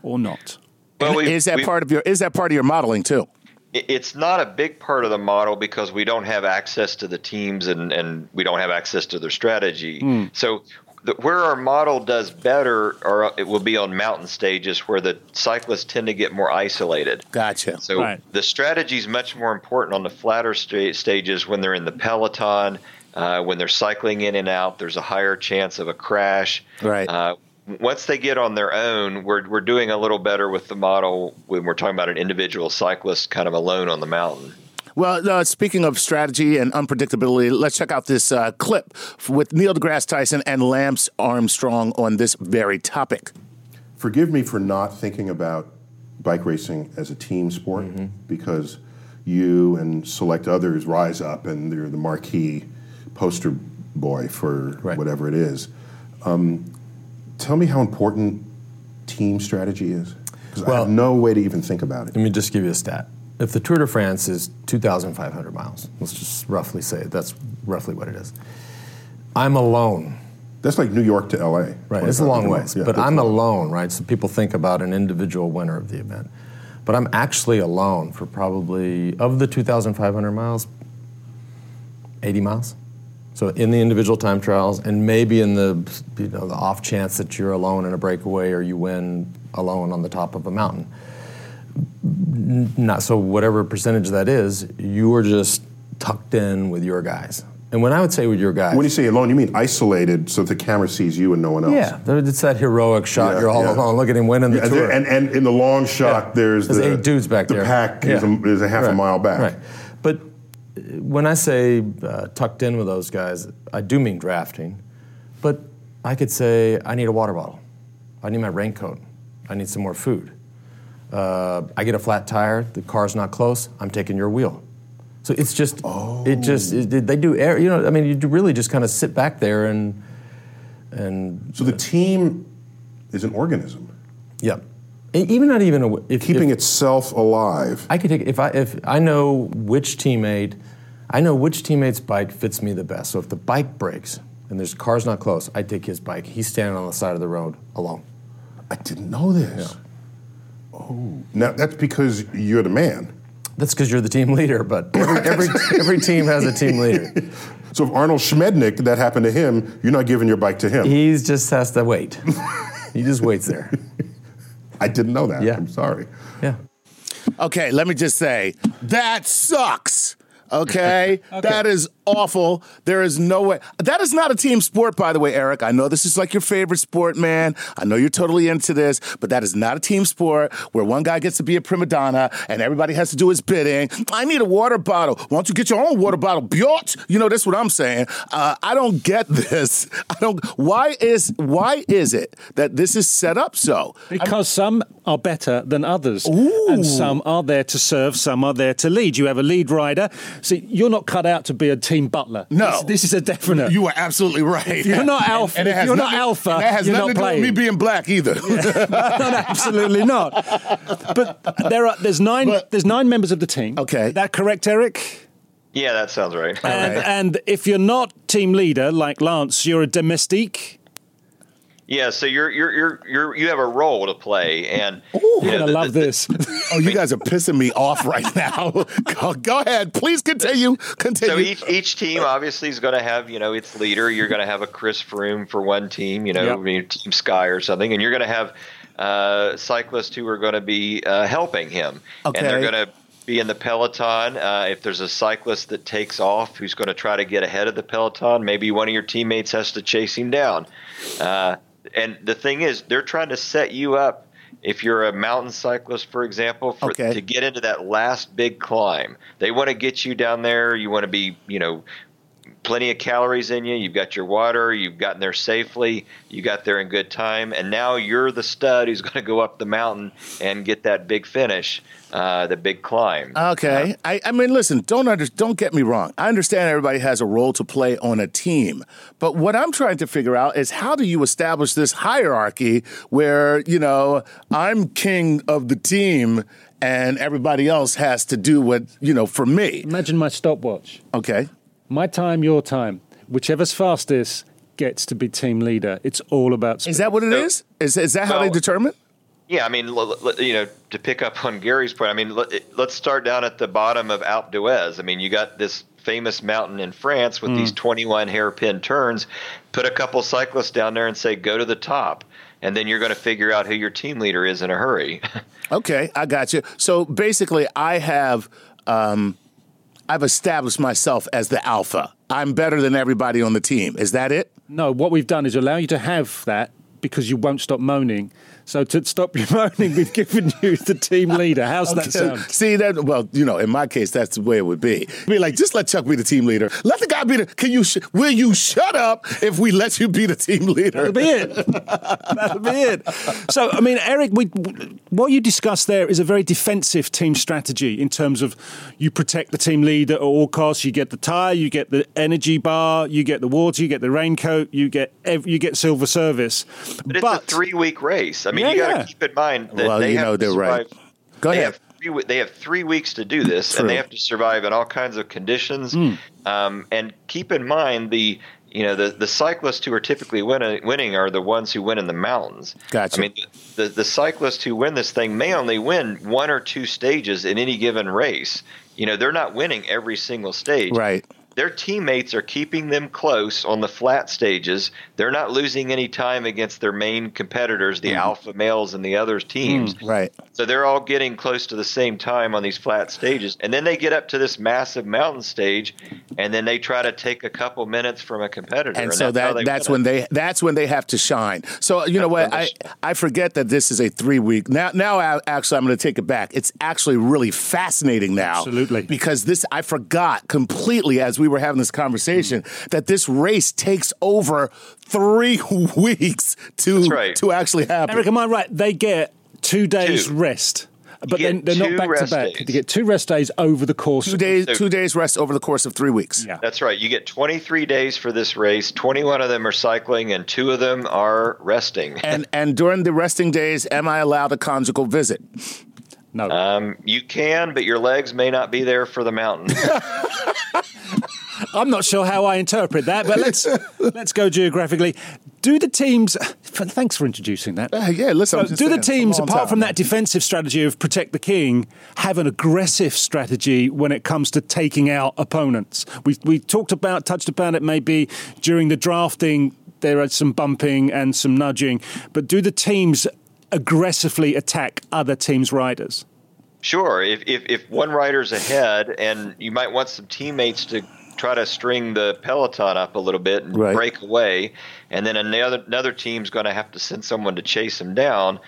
or not? well, is that part of your, is that part of your modeling too? It's not a big part of the model because we don't have access to the teams and, and we don't have access to their strategy. Hmm. So, the, where our model does better, or it will be on mountain stages where the cyclists tend to get more isolated. Gotcha. So Right. the strategy is much more important on the flatter sta- stages when they're in the peloton, uh, when they're cycling in and out. There's a higher chance of a crash. Right. Uh, once they get on their own, we're we're doing a little better with the model when we're talking about an individual cyclist kind of alone on the mountain. Well, uh, speaking of strategy and unpredictability, let's check out this uh, clip with Neil deGrasse Tyson and Lance Armstrong on this very topic. Forgive me for not thinking about bike racing as a team sport because you and select others rise up and they're the marquee poster boy for Right. whatever it is. Um, tell me how important team strategy is because I Well- have no way to even think about it. Let me just give you a stat. If the Tour de France is 2,500 miles, let's just roughly say it, that's roughly what it is. I'm alone, That's like New York to LA. right? It's a long 25 ways, Yeah, but I'm alone, right? So people think about an individual winner of the event, but I'm actually alone for probably of the 2,500 miles, 80 miles. So in the individual time trials, and maybe in the you know the off chance that you're alone in a breakaway or you win alone on the top of a mountain. Not so whatever percentage that is, you are just tucked in with your guys. And when I would say with your guys, When you say alone, you mean isolated so the camera sees you and no one else. yeah, it's that heroic shot. Yeah, you're all yeah. alone. Look at him winning the Yeah, tour. and, and in the long shot, there's, There's the eight dudes back the there. pack is, a, is a half a mile back. Right. Uh, when I say uh, tucked in with those guys, I do mean drafting. But I could say, I need a water bottle. I need my raincoat. I need some more food. Uh, I get a flat tire. The car's not close. I'm taking your wheel. So it's just, oh. it just, it, they do, air, you know, I mean, you do really just kind of sit back there and, and So the team is an organism, Yeah. Even not even a, if, keeping if, itself alive. I could take if I if I know which teammate, I know which teammate's bike fits me the best. So if the bike breaks and there's cars not close, I take his bike. He's standing on the side of the road alone. I didn't know this. Oh, now that's because you're the man. That's because you're the team leader. But every every, every team has a team leader. So if Arnold Schmednick, that happened to him, you're not giving your bike to him. He just has to wait. he just waits there. I didn't know that. Yeah. I'm sorry. Yeah. Okay, let me just say that sucks. Okay? that is awful. There is no way. That is not a team sport, by the way, Eric. I know this is like your favorite sport, man. I know you're totally into this, but that is not a team sport where one guy gets to be a prima donna and everybody has to do his bidding. I need a water bottle. Why don't you get your own water bottle, biatch? You know, that's what I'm saying. Uh, I don't get this. I don't. Why is why is it that this is set up so? Because some are better than others, and some are there to serve, some are there to lead. You have a lead rider. See, you're not cut out to be a team butler. No. this, this is a definite. You are absolutely right. If you're not alpha- if you're not alpha, that has you're nothing not to do with me being black either. absolutely not. But there are there's nine But- there's nine members of the team. Okay. is that correct, Eric? Yeah, that sounds right. And, right. and if you're not team leader like Lance, you're a domestique. Yeah, so you're you're you're you're you have a role to play, and you You're know, gonna the- love the- this. oh, you guys are pissing me off right now. go, go ahead, please continue. Continue. So each each team obviously is going to have you know its leader. You're going to have a Chris Froome for one team, you know, Yep. Team Sky or something, and you're going to have uh, cyclists who are going to be uh, helping him, Okay. and they're going to be in the peloton. Uh, if there's a cyclist that takes off, who's going to try to get ahead of the peloton, maybe one of your teammates has to chase him down. Uh, and the thing is, they're trying to set you up. If you're a mountain cyclist, for example, for, Okay. to get into that last big climb, they want to get you down there. You want to be, you know, plenty of calories in you. You've got your water. You've gotten there safely. You got there in good time, and now you're the stud who's going to go up the mountain and get that big finish, uh, the big climb. Okay. I, I mean, listen, don't under, don't get me wrong. I understand everybody has a role to play on a team. But what I'm trying to figure out is how do you establish this hierarchy where, you know, I'm king of the team and everybody else has to do what, you know, for me. Imagine my stopwatch. Okay. My time, your time. Whichever's fastest gets to be team leader. It's all about speed. Is that what it So- is? Is, is that how they determine? Yeah, I mean, l- l- you know, to pick up on Gary's point, I mean, let- let's start down at the bottom of Alpe d'Huez. I mean, you got this famous mountain in France with these 21 hairpin turns. Put a couple cyclists down there and say, go to the top. And then you're going to figure out who your team leader is in a hurry. Okay, I got you. So basically, I have um, I've established myself as the alpha. I'm better than everybody on the team. Is that it? No, what we've done is allow you to have that because you won't stop moaning. So to stop you moaning, we've given you the team leader. How's that sound? See that? Well, you know, in my case, that's the way it would be. Be like, just let Chuck be the team leader. Let the guy be the. Can you? Sh- will you shut up if we let you be the team leader? That'll be it. That'll be it. So, I mean, Eric, we, what you discussed there is a very defensive team strategy in terms of you protect the team leader at all costs. You get the tire, you get the energy bar, you get the water, you get the raincoat, you get ev- you get silver service. But it's a three week race. I mean, Yeah, you got to yeah. keep in mind that Well, they you have know to they're right. survive- Go they ahead. Have three, they have three weeks to do this, True. and they have to survive in all kinds of conditions. Hmm. Um, and keep in mind the you know the, the cyclists who are typically winning, winning are the ones who win in the mountains. Gotcha. I mean, the the cyclists who win this thing may only win one or two stages in any given race. You know, they're not winning every single stage. Right. Their teammates are keeping them close on the flat stages. They're not losing any time against their main competitors, Mm-hmm. the alpha males and the other teams. Right. So they're all getting close to the same time on these flat stages. And then they get up to this massive mountain stage and then they try to take a couple minutes from a competitor. and so that's that that's when it. they that's when they have to shine. So you know what I I forget that this is a three week now now I, actually I'm going to take it back. It's actually really fascinating now, Absolutely. because this I forgot completely as we were having this conversation that this race takes over three weeks to right. to actually happen. Eric, am I right? They get two days Two. rest. but then they're not back to back. days. You get two rest days over the course. Two of days, So- two days rest over the course of three weeks. Yeah. That's right. You get 23 days for this race. 21 of them are cycling, and two of them are resting. And and during the resting days, am I allowed a conjugal visit? No. Um, you can, but your legs may not be there for the mountain. I'm not sure how I interpret that, but let's let's go geographically. Do the teams? Thanks for introducing that. Uh, yeah, listen. I'm So do the saying, it's a teams, apart time, from that defensive strategy of protect the king, have an aggressive strategy when it comes to taking out opponents? We we talked about, touched upon it maybe during the drafting. There are some bumping and some nudging, but do the teams aggressively attack other teams' riders? Sure. If, if if one rider's ahead, and you might want some teammates to try to string the peloton up a little bit and Right. break away, and then another another team's going to have to send someone to chase them down,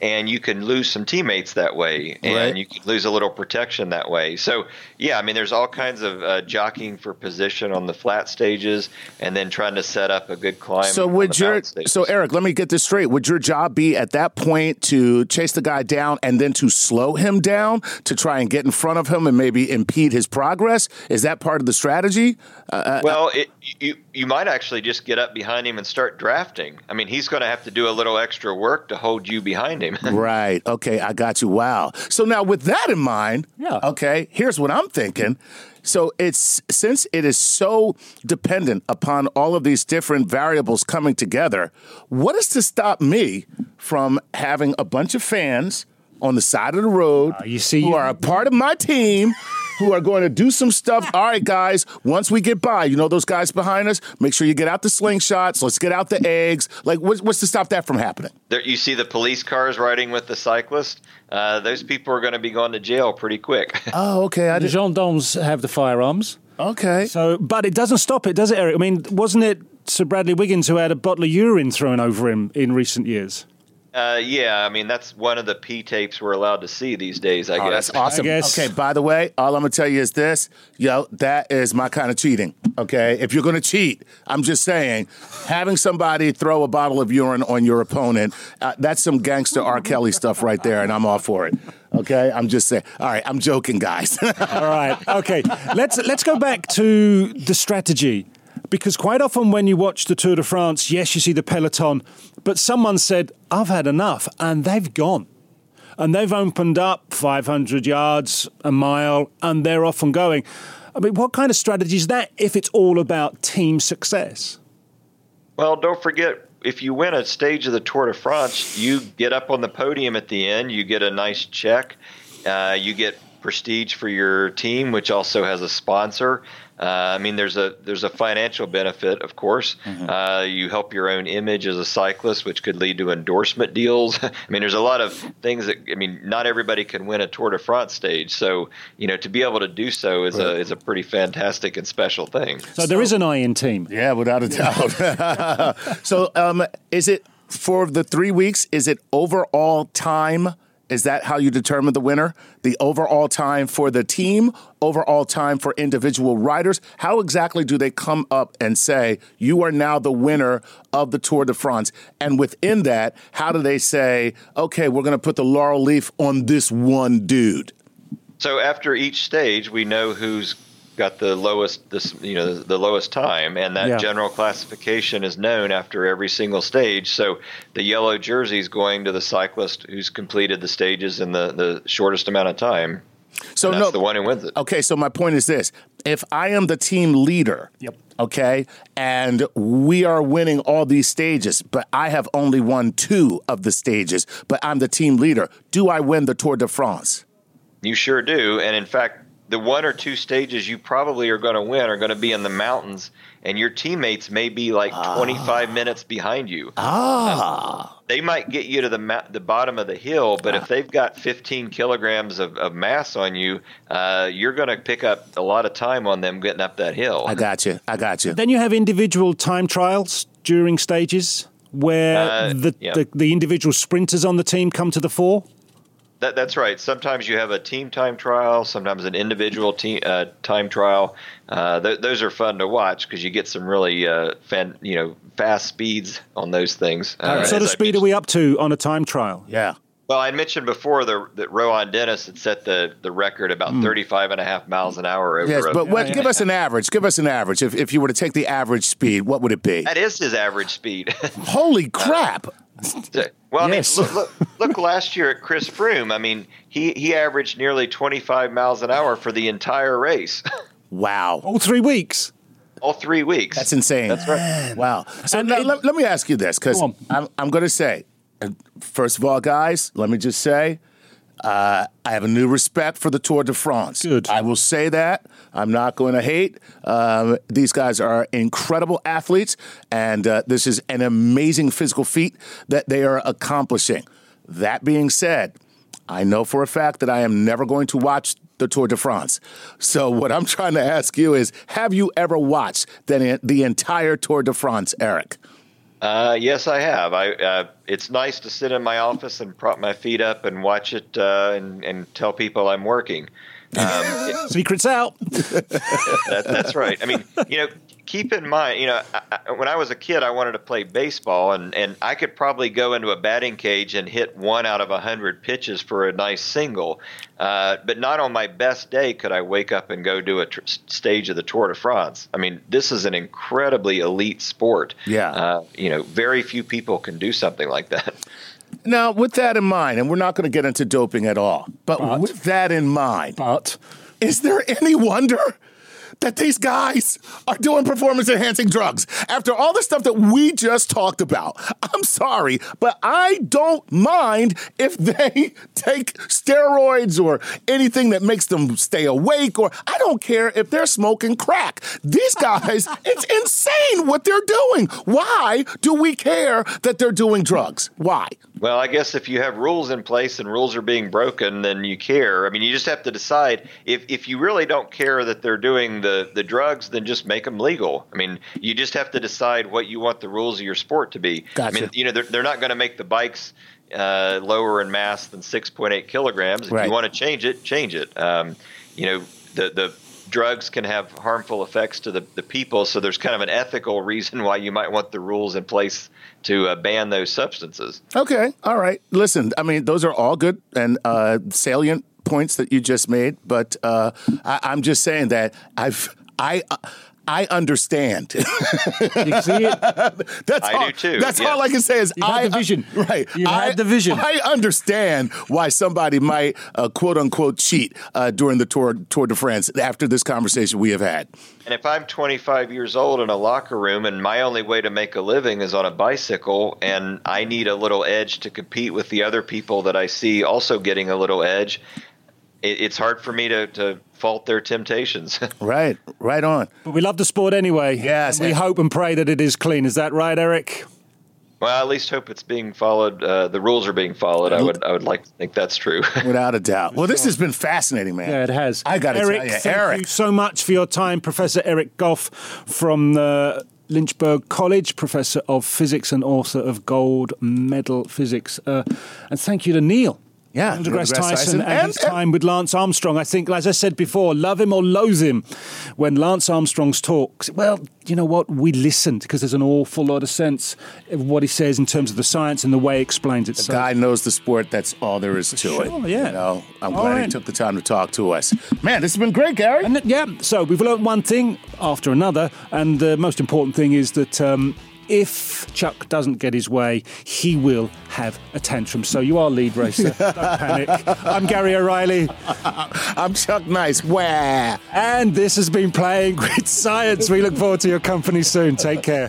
and you can lose some teammates that way, and Right. you can lose a little protection that way. So yeah, I mean, there's all kinds of uh, jockeying for position on the flat stages, and then trying to set up a good climb. So would your so Eric, let me get this straight. Would your job be at that point to chase the guy down and then to slow him down to try and get in front of him and maybe impede his progress? Is that part of the strategy? Uh, Well, it, you you might actually just get up behind him and start drafting. I mean, he's going to have to do a little extra work to hold you behind him. Right. Okay, I got you. Wow. So now with that in mind, Yeah. okay, here's what I'm thinking. So it's since it is so dependent upon all of these different variables coming together, what is to stop me from having a bunch of fans on the side of the road uh, you see- who are a part of my team who are going to do some stuff. All right, guys, once we get by, you know those guys behind us, make sure you get out the slingshots, let's get out the eggs. Like what's, what's to stop that from happening? there, you see the police cars riding with the cyclist. Uh, those people are going to be going to jail pretty quick. Oh, okay. I The did, gendarmes have the firearms. okay. So, but it doesn't stop it, does it, Eric? I mean, wasn't it Sir Bradley Wiggins who had a bottle of urine thrown over him in recent years? Uh, yeah, I mean that's one of the P tapes we're allowed to see these days. I Oh, guess. that's awesome. guess- Okay, by the way, all I'm gonna tell you is this, yo, that is my kind of cheating. Okay, if you're gonna cheat, I'm just saying, having somebody throw a bottle of urine on your opponent, uh, that's some gangster R. Kelly stuff right there, and I'm all for it. Okay, I'm just saying. All right, I'm joking, guys. All right. Okay. Let's let's go back to the strategy. Because quite often when you watch the Tour de France, yes, you see the peloton, but someone said, I've had enough, and they've gone. And they've opened up 500 yards, a mile, and they're off and going. I mean, what kind of strategy is that if it's all about team success? Well, don't forget if you win a stage of the Tour de France, you get up on the podium at the end. You get a nice check. Uh, you get prestige for your team, which also has a sponsor. Uh, I mean, there's a there's a financial benefit, of course. Uh, you help your own image as a cyclist, which could lead to endorsement deals. I mean, there's a lot of things that I mean, not everybody can win a Tour de France stage. So, you know, to be able to do so is a is a pretty fantastic and special thing. So there is an I in team. yeah, without a doubt. so, um, is it for the three weeks? Is it overall time? Is that how you determine the winner? The overall time for the team, overall time for individual riders? How exactly do they come up and say, you are now the winner of the Tour de France? And within that, how do they say, okay, we're going to put the laurel leaf on this one dude? So after each stage, we know who's got the lowest, this you know, the lowest time, and that Yeah. general classification is known after every single stage. So the yellow jersey is going to the cyclist who's completed the stages in the, the shortest amount of time. So that's no, the one who wins it. Okay, so my point is this: if I am the team leader, Yep. okay, and we are winning all these stages, but I have only won two of the stages, but I'm the team leader, do I win the Tour de France? You sure do. And in fact, the one or two stages you probably are going to win are going to be in the mountains, and your teammates may be like 25 minutes behind you. Ah, they might get you to the ma- the bottom of the hill, but if they've got 15 kilograms of, of mass on you, uh, you're going to pick up a lot of time on them getting up that hill. I got you. I got you. Then you have individual time trials during stages where Uh, the, yeah. the, the individual sprinters on the team come to the fore. That, that's right. Sometimes you have a team time trial, sometimes an individual team uh, time trial. Uh, th- those are fun to watch because you get some really uh, fan, you know fast speeds on those things. Uh, what sort of I speed are we up to on a time trial? Yeah. Well, I mentioned before the, that Rohan Dennis had set the, the record about 35 and a half miles an hour over Yes, a- but what, give us an average. Give us an average. If, if you were to take the average speed, what would it be? That is his average speed. Holy crap! Well, I mean, look, look, look last year at Chris Froome. I mean, he, he averaged nearly 25 miles an hour for the entire race, Wow. All three weeks. all three weeks. That's insane. That's right. Wow. So And now, it- let, let me ask you this, because Go. I'm, I'm going to say, uh, first of all, guys, let me just say, uh, I have a new respect for the Tour de France. Good. I will say that. I'm not going to hate. Um, these guys are incredible athletes, and uh, this is an amazing physical feat that they are accomplishing. That being said, I know for a fact that I am never going to watch the Tour de France. So what I'm trying to ask you is, have you ever watched the, the entire Tour de France, Eric? Uh, yes, I have. I uh, it's nice to sit in my office and prop my feet up and watch it uh, and, and tell people I'm working. Um, Secrets out. that, that's right. I mean, you know, keep in mind, you know, I, I, when I was a kid, I wanted to play baseball, and, and I could probably go into a batting cage and hit one out of a hundred pitches for a nice single. Uh, but not on my best day could I wake up and go do a tr- stage of the Tour de France. I mean, this is an incredibly elite sport. Yeah. Uh, you know, very few people can do something like that. Now, with that in mind, and we're not going to get into doping at all, but, But- with that in mind, But is there any wonder that these guys are doing performance enhancing drugs after all the stuff that we just talked about? I'm sorry, but I don't mind if they take steroids or anything that makes them stay awake, or I don't care if they're smoking crack. These guys, it's insane what they're doing. Why do we care that they're doing drugs? Why? Well, I guess if you have rules in place and rules are being broken, then you care. I mean, you just have to decide if, if you really don't care that they're doing the, the drugs, then just make them legal. I mean, you just have to decide what you want the rules of your sport to be. Gotcha. I mean, you know, they're, they're not going to make the bikes uh, lower in mass than 6.8 kilograms. If Right. you want to change it, change it. Um, you know, the, the drugs can have harmful effects to the, the people, so there's kind of an ethical reason why you might want the rules in place to uh, ban those substances. Okay, all right. Listen, I mean, those are all good and uh, salient points that you just made, but uh, I, I'm just saying that I've I. I understand. you see it. that's I all, do too, That's yeah. all I can say is You've had I the vision. right. You've I, had the vision. I understand why somebody might uh, quote unquote cheat uh, during the Tour Tour de France after this conversation we have had. And if I'm 25 years old in a locker room and my only way to make a living is on a bicycle and I need a little edge to compete with the other people that I see also getting a little edge, it, it's hard for me to, to fault their temptations. Right, right on. But we love the sport anyway. Yes. We hope and pray that it is clean. Is that right, Eric? well, I at least hope it's being followed. Uh, the rules are being followed. I would I would like to think that's true. Without a doubt. Well, this has been fascinating, man. Yeah, it has. I got to Eric, tell you, thank Eric. you so much for your time, Professor Eric Goff from the Lynchburg College, Professor of Physics and author of Gold Medal Physics. Uh, and thank you to Neil. Yeah, Neil deGrasse Tyson, Tyson. and, And- his time with Lance Armstrong. I think, as I said before, love him or loathe him. When Lance Armstrong's talks, well, you know what? We listened because there's an awful lot of sense of what he says in terms of the science and the way he explains it. So- guy knows the sport. That's all there is to Sure, it. yeah. You know, I'm All glad he took the time to talk to us. Man, this has been great, Gary. And yeah, so we've learned one thing after another, and the most important thing is that um, if Chuck doesn't get his way, he will have a tantrum. So you are lead racer. Don't panic. I'm Gary O'Reilly, I'm Chuck Nice. Where? and this has been Playing with Science. We look forward to your company soon. Take care.